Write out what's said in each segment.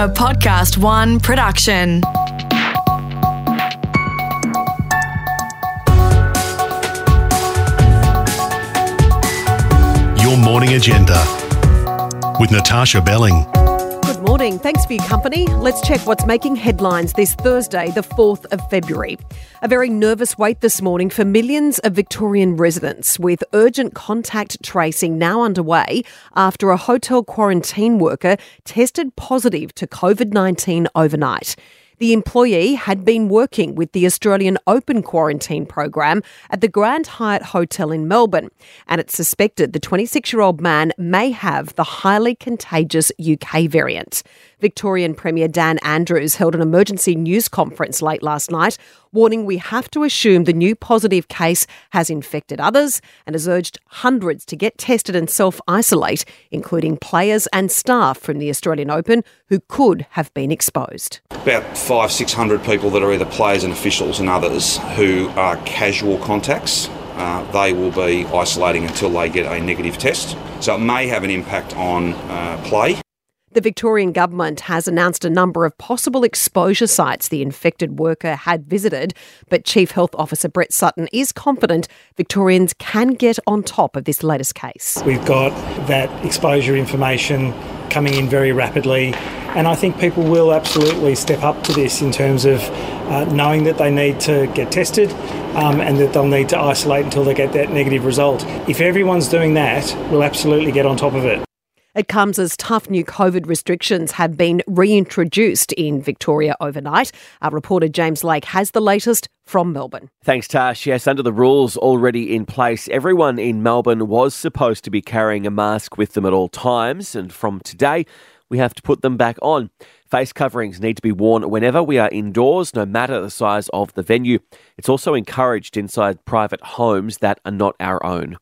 a Podcast One production. Your morning agenda with Natasha Belling. Thanks for your company. Let's check what's making headlines this Thursday, the 4th of February. A very nervous wait this morning for millions of Victorian residents, with urgent contact tracing now underway after a hotel quarantine worker tested positive to COVID 19 overnight. The employee had been working with the Australian Open Quarantine Program at the Grand Hyatt Hotel in Melbourne, and it's suspected the 26 year old man may have the highly contagious UK variant. Victorian Premier Dan Andrews held an emergency news conference late last night, warning we have to assume the new positive case has infected others and has urged hundreds to get tested and self isolate, including players and staff from the Australian Open who could have been exposed. About five, six hundred people that are either players and officials and others who are casual contacts. Uh, they will be isolating until they get a negative test. So it may have an impact on uh, play. The Victorian government has announced a number of possible exposure sites the infected worker had visited, but Chief Health Officer Brett Sutton is confident Victorians can get on top of this latest case. We've got that exposure information coming in very rapidly, and I think people will absolutely step up to this in terms of uh, knowing that they need to get tested um, and that they'll need to isolate until they get that negative result. If everyone's doing that, we'll absolutely get on top of it. It comes as tough new COVID restrictions have been reintroduced in Victoria overnight. Our reporter James Lake has the latest from Melbourne. Thanks, Tash. Yes, under the rules already in place, everyone in Melbourne was supposed to be carrying a mask with them at all times, and from today, we have to put them back on. Face coverings need to be worn whenever we are indoors, no matter the size of the venue. It's also encouraged inside private homes that are not our own.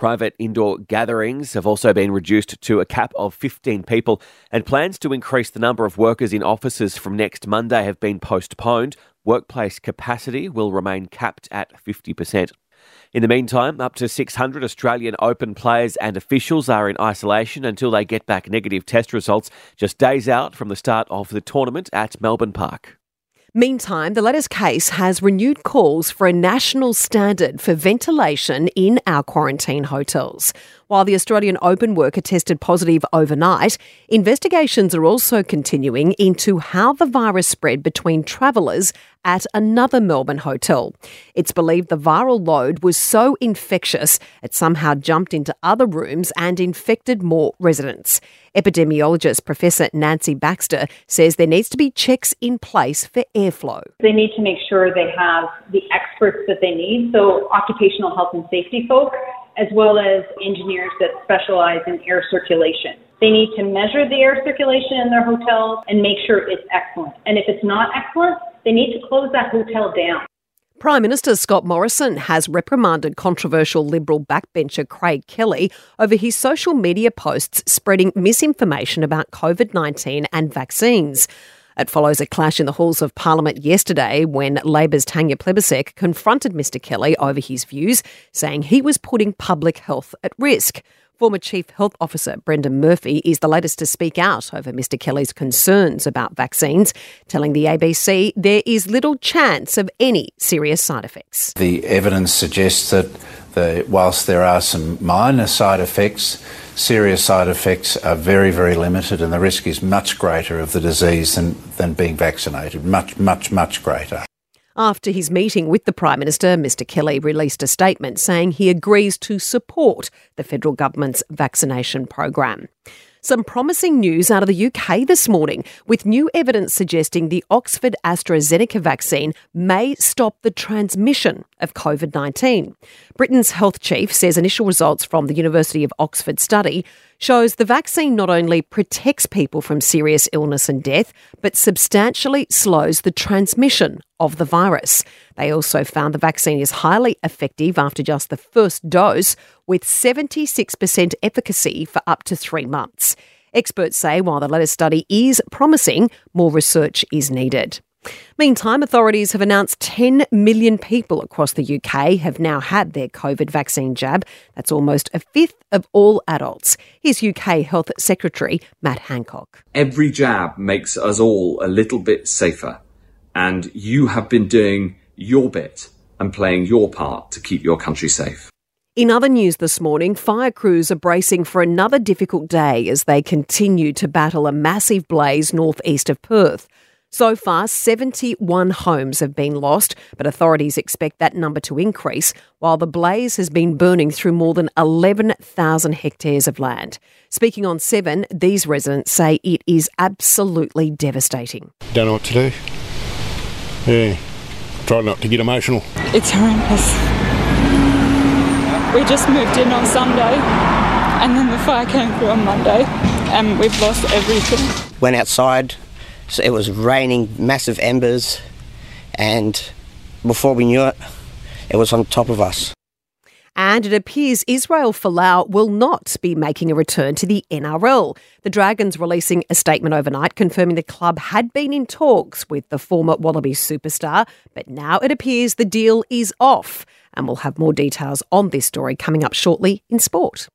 Private indoor gatherings have also been reduced to a cap of 15 people, and plans to increase the number of workers in offices from next Monday have been postponed. Workplace capacity will remain capped at 50%. In the meantime, up to 600 Australian Open players and officials are in isolation until they get back negative test results, just days out from the start of the tournament at Melbourne Park. Meantime, the latest case has renewed calls for a national standard for ventilation in our quarantine hotels. While the Australian Open worker tested positive overnight, investigations are also continuing into how the virus spread between travellers at another Melbourne hotel. It's believed the viral load was so infectious it somehow jumped into other rooms and infected more residents. Epidemiologist Professor Nancy Baxter says there needs to be checks in place for airflow. They need to make sure they have the experts that they need, so occupational health and safety folk, as well as engineers that specialize in air circulation. They need to measure the air circulation in their hotels and make sure it's excellent. And if it's not excellent, they need to close that hotel down. Prime Minister Scott Morrison has reprimanded controversial Liberal backbencher Craig Kelly over his social media posts spreading misinformation about COVID 19 and vaccines. It follows a clash in the halls of Parliament yesterday when Labor's Tanya Plibersek confronted Mr Kelly over his views, saying he was putting public health at risk. Former Chief Health Officer Brendan Murphy is the latest to speak out over Mr. Kelly's concerns about vaccines, telling the ABC there is little chance of any serious side effects. The evidence suggests that the, whilst there are some minor side effects, serious side effects are very, very limited, and the risk is much greater of the disease than, than being vaccinated. Much, much, much greater. After his meeting with the Prime Minister, Mr Kelly released a statement saying he agrees to support the federal government's vaccination program. Some promising news out of the UK this morning, with new evidence suggesting the Oxford AstraZeneca vaccine may stop the transmission of COVID 19. Britain's health chief says initial results from the University of Oxford study shows the vaccine not only protects people from serious illness and death, but substantially slows the transmission of the virus. They also found the vaccine is highly effective after just the first dose, with 76% efficacy for up to three months. Experts say while the latest study is promising, more research is needed. Meantime, authorities have announced 10 million people across the UK have now had their COVID vaccine jab. That's almost a fifth of all adults. Here's UK Health Secretary Matt Hancock. Every jab makes us all a little bit safer, and you have been doing your bit and playing your part to keep your country safe. In other news this morning, fire crews are bracing for another difficult day as they continue to battle a massive blaze northeast of Perth. So far, 71 homes have been lost, but authorities expect that number to increase, while the blaze has been burning through more than 11,000 hectares of land. Speaking on 7, these residents say it is absolutely devastating. Don't know what to do. Yeah, try not to get emotional. It's horrendous. We just moved in on Sunday, and then the fire came through on Monday, and we've lost everything. Went outside, so it was raining massive embers, and before we knew it, it was on top of us. And it appears Israel Folau will not be making a return to the NRL. The Dragons releasing a statement overnight confirming the club had been in talks with the former Wallabies superstar, but now it appears the deal is off. And we'll have more details on this story coming up shortly in sport.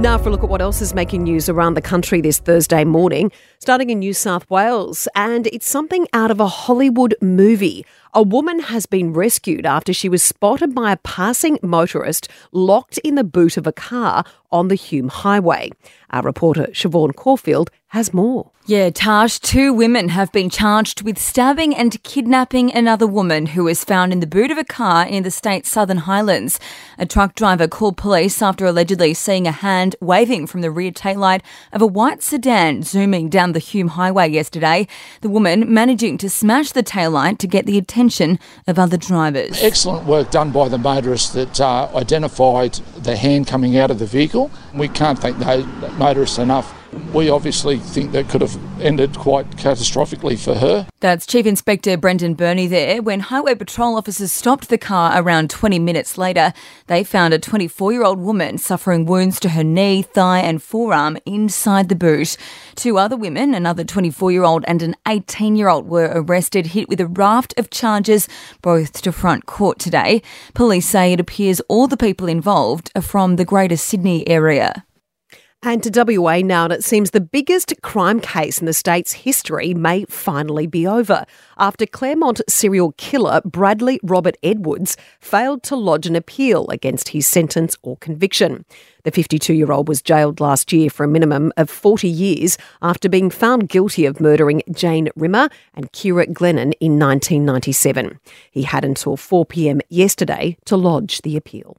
Now, for a look at what else is making news around the country this Thursday morning, starting in New South Wales, and it's something out of a Hollywood movie. A woman has been rescued after she was spotted by a passing motorist locked in the boot of a car on the Hume Highway. Our reporter Siobhan Caulfield has more. Yeah, Taj, two women have been charged with stabbing and kidnapping another woman who was found in the boot of a car in the state's Southern Highlands. A truck driver called police after allegedly seeing a hand waving from the rear taillight of a white sedan zooming down the Hume Highway yesterday. The woman managing to smash the taillight to get the attention of other drivers. Excellent work done by the motorist that uh, identified the hand coming out of the vehicle. We can't thank those motorists enough. We obviously think that could have ended quite catastrophically for her. That's Chief Inspector Brendan Burney there. When Highway Patrol officers stopped the car around 20 minutes later, they found a 24 year old woman suffering wounds to her knee, thigh, and forearm inside the boot. Two other women, another 24 year old and an 18 year old, were arrested, hit with a raft of charges, both to front court today. Police say it appears all the people involved are from the Greater Sydney area. And to WA now, and it seems the biggest crime case in the state's history may finally be over after Claremont serial killer Bradley Robert Edwards failed to lodge an appeal against his sentence or conviction. The 52 year old was jailed last year for a minimum of 40 years after being found guilty of murdering Jane Rimmer and Ciara Glennon in 1997. He had until 4 pm yesterday to lodge the appeal.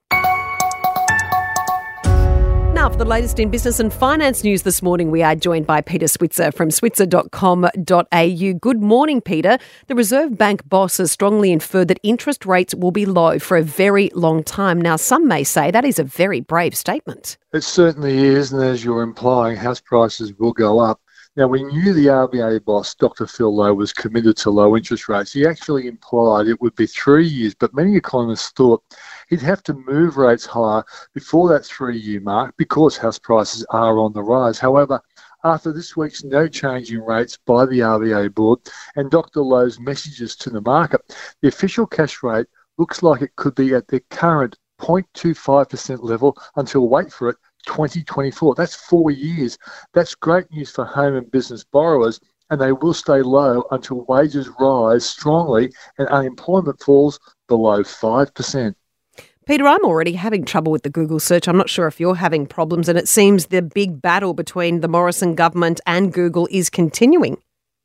Now, for the latest in business and finance news this morning, we are joined by Peter Switzer from switzer.com.au. Good morning, Peter. The Reserve Bank boss has strongly inferred that interest rates will be low for a very long time. Now, some may say that is a very brave statement. It certainly is, and as you're implying, house prices will go up. Now, we knew the RBA boss, Dr. Phil Lowe, was committed to low interest rates. He actually implied it would be three years, but many economists thought he'd have to move rates higher before that three year mark because house prices are on the rise. However, after this week's no change in rates by the RBA board and Dr. Lowe's messages to the market, the official cash rate looks like it could be at the current 0.25% level until, wait for it, 2024. That's four years. That's great news for home and business borrowers, and they will stay low until wages rise strongly and unemployment falls below 5%. Peter, I'm already having trouble with the Google search. I'm not sure if you're having problems, and it seems the big battle between the Morrison government and Google is continuing.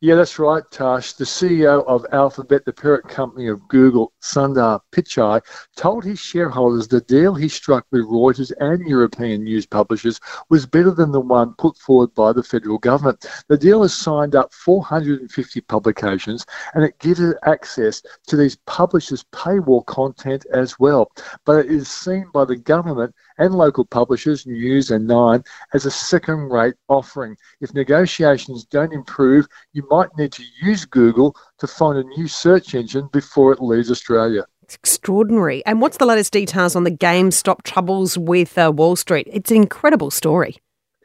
Yeah, that's right, Tash. The CEO of Alphabet, the parent company of Google, Sundar Pichai, told his shareholders the deal he struck with Reuters and European news publishers was better than the one put forward by the federal government. The deal has signed up 450 publications and it gives it access to these publishers' paywall content as well. But it is seen by the government and local publishers, News and Nine, as a second rate offering. If negotiations don't improve, you might need to use Google to find a new search engine before it leaves Australia. It's extraordinary. And what's the latest details on the GameStop troubles with uh, Wall Street? It's an incredible story.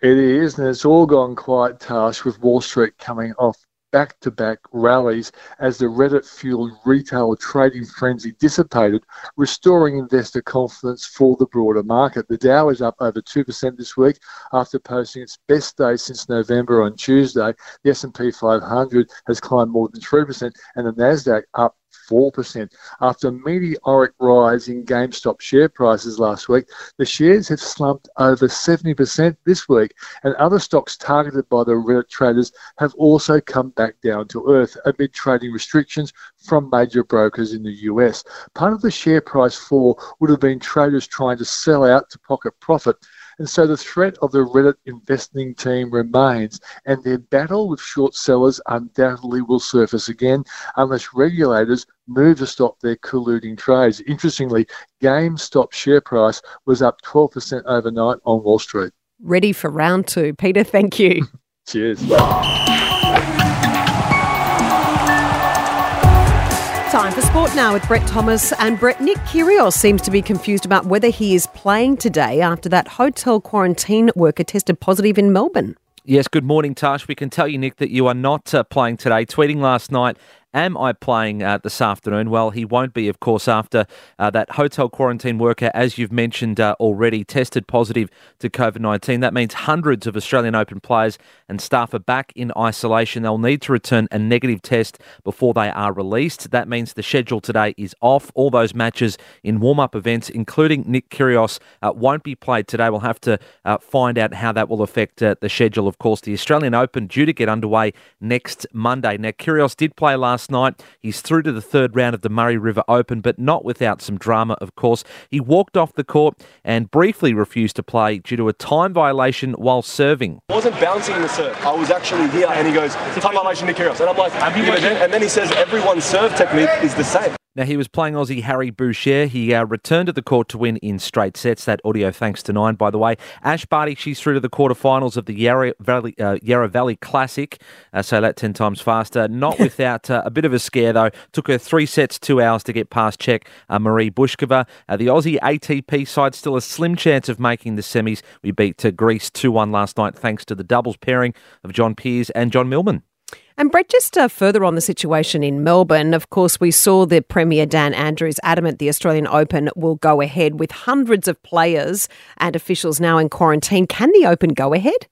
It is, and it's all gone quite Tash with Wall Street coming off back to back rallies as the Reddit fueled retail trading frenzy dissipated, restoring investor confidence for the broader market. The Dow is up over 2% this week after posting its best day since November on Tuesday. The S&P 500 has climbed more than 3% and the Nasdaq up 4%. After a meteoric rise in GameStop share prices last week, the shares have slumped over 70% this week, and other stocks targeted by the Reddit traders have also come back down to earth amid trading restrictions from major brokers in the US. Part of the share price fall would have been traders trying to sell out to pocket profit. And so the threat of the Reddit investing team remains, and their battle with short sellers undoubtedly will surface again unless regulators move to stop their colluding trades. Interestingly, GameStop share price was up 12% overnight on Wall Street. Ready for round two. Peter, thank you. Cheers. Time for sport now with Brett Thomas and Brett. Nick Kyrgios seems to be confused about whether he is playing today after that hotel quarantine worker tested positive in Melbourne. Yes, good morning, Tash. We can tell you, Nick, that you are not uh, playing today. Tweeting last night Am I playing uh, this afternoon? Well, he won't be, of course, after uh, that hotel quarantine worker, as you've mentioned uh, already, tested positive to COVID 19. That means hundreds of Australian Open players and staff are back in isolation. They'll need to return a negative test before they are released. That means the schedule today is off. All those matches in warm up events, including Nick Kyrgios, uh, won't be played today. We'll have to uh, find out how that will affect uh, the schedule, of course. The Australian Open due to get underway next Monday. Now, Kyrgios did play last last night. He's through to the third round of the Murray River Open, but not without some drama, of course. He walked off the court and briefly refused to play due to a time violation while serving. I wasn't bouncing in the serve. I was actually here, and he goes, time violation to Kyrgios. And I'm like, and then he says everyone's serve technique is the same. Now, he was playing Aussie Harry Bourchier. He uh, returned to the court to win in straight sets. That audio thanks to Nine, by the way. Ash Barty, she's through to the quarterfinals of the Yarra Valley, uh, Yarra Valley Classic. Uh, say that 10 times faster. Not without uh, a bit of a scare, though. Took her three sets, two hours to get past Czech uh, Marie Bouzkova. Uh, the Aussie ATP side still a slim chance of making the semis. We beat Greece 2 1 last night thanks to the doubles pairing of John Peers and John Millman. And Brett, just uh, further on the situation in Melbourne, of course, we saw the Premier Dan Andrews adamant the Australian Open will go ahead with hundreds of players and officials now in quarantine. Can the Open go ahead?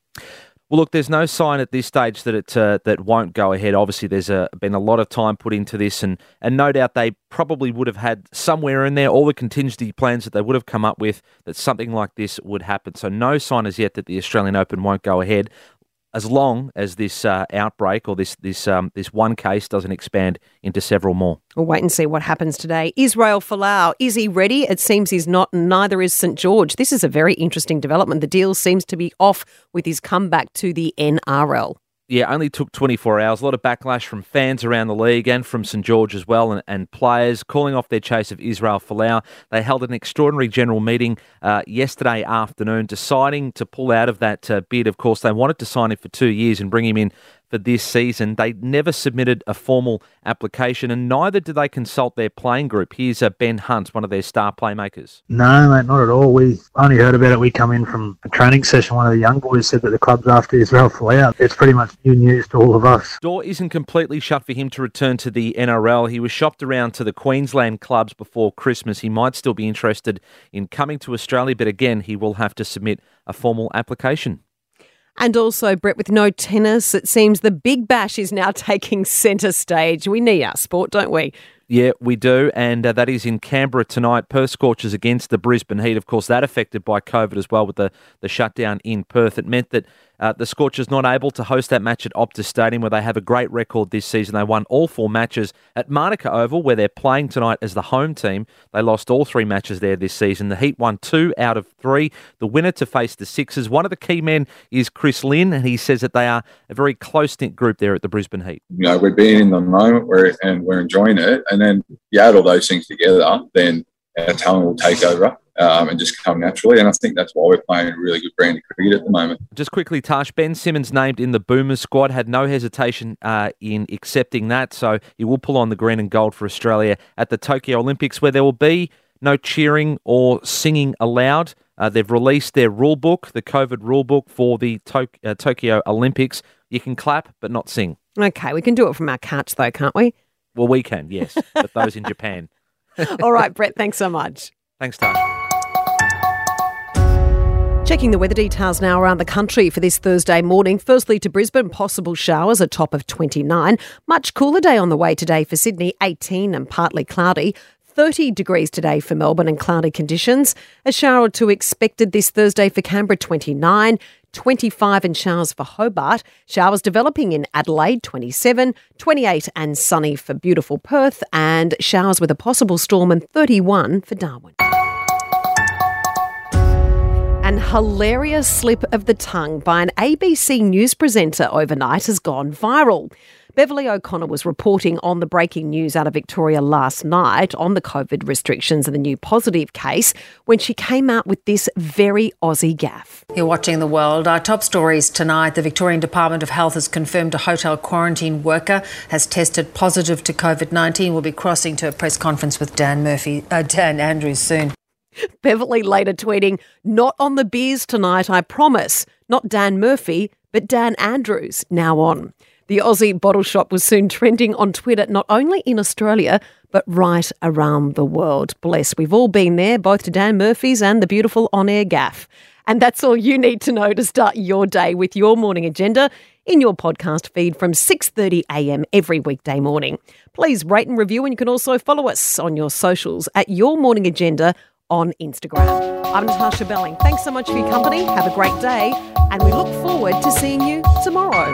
Well, look, there's no sign at this stage that it uh, that won't go ahead. Obviously, there's a, been a lot of time put into this, and and no doubt they probably would have had somewhere in there all the contingency plans that they would have come up with that something like this would happen. So no sign as yet that the Australian Open won't go ahead as long as this uh, outbreak or this this um, this one case doesn't expand into several more. We'll wait and see what happens today. Israel Folau, is he ready? It seems he's not, neither is St George. This is a very interesting development. The deal seems to be off with his comeback to the NRL yeah, only took 24 hours. A lot of backlash from fans around the league and from St George as well, and, and players calling off their chase of Israel Folau. They held an extraordinary general meeting uh, yesterday afternoon, deciding to pull out of that uh, bid. Of course, they wanted to sign him for two years and bring him in for this season. They never submitted a formal application, and neither did they consult their playing group. Here's uh, Ben Hunt, one of their star playmakers. No, mate, not at all. We only heard about it. We come in from a training session. One of the young boys said that the club's after Israel Folau. It's pretty much new news to all of us. Door isn't completely shut for him to return to the NRL. He was shopped around to the Queensland clubs before Christmas. He might still be interested in coming to Australia, but again, he will have to submit a formal application. And also, Brett, with no tennis, it seems the Big Bash is now taking centre stage. We need our sport, don't we? Yeah, we do, and uh, that is in Canberra tonight. Perth Scorchers against the Brisbane Heat. Of course, that affected by COVID as well with the, the shutdown in Perth. It meant that uh, the Scorchers not able to host that match at Optus Stadium, where they have a great record this season. They won all four matches at Manuka Oval, where they're playing tonight as the home team. They lost all three matches there this season. The Heat won two out of three. The winner to face the Sixers. One of the key men is Chris Lynn, and he says that they are a very close knit group there at the Brisbane Heat. You know, we're being in the moment where, and we're enjoying it, and then you add all those things together, then our talent will take over um, and just come naturally. And I think that's why we're playing a really good brand of cricket at the moment. Just quickly, Tash, Ben Simmons named in the Boomers squad, had no hesitation uh, in accepting that. So he will pull on the green and gold for Australia at the Tokyo Olympics, where there will be no cheering or singing allowed. Uh, they've released their rule book, the COVID rule book for the to- uh, Tokyo Olympics. You can clap, but not sing. Okay, we can do it from our couch though, can't we? Well, we can, yes, but those in Japan. All right, Brett, thanks so much. Thanks, Tash. Checking the weather details now around the country for this Thursday morning. Firstly, to Brisbane, possible showers, a top of 29. Much cooler day on the way today for Sydney, 18 and partly cloudy. 30 degrees today for Melbourne and cloudy conditions. A shower or two expected this Thursday for Canberra, 29. 25 and showers for Hobart. Showers developing in Adelaide, 27. 28 and sunny for beautiful Perth. And showers with a possible storm and 31 for Darwin. Hilarious slip of the tongue by an ABC News presenter overnight has gone viral. Beverly O'Connor was reporting on the breaking news out of Victoria last night on the COVID restrictions and the new positive case when she came out with this very Aussie gaffe. You're watching The World. Our top stories tonight the Victorian Department of Health has confirmed a hotel quarantine worker has tested positive to COVID 19. We'll be crossing to a press conference with Dan Murphy, uh, Dan Andrews soon. Beverly later tweeting, Not on the beers tonight, I promise. Not Dan Murphy, but Dan Andrews, now on. The Aussie bottle shop was soon trending on Twitter, not only in Australia, but right around the world. Bless, we've all been there, both to Dan Murphy's and the beautiful on air gaffe. And that's all you need to know to start your day with your morning agenda in your podcast feed from 6:30 a.m. every weekday morning. Please rate and review and you can also follow us on your socials at Your Morning Agenda on Instagram. I'm Natasha Belling. Thanks so much for your company. Have a great day and we look forward to seeing you tomorrow.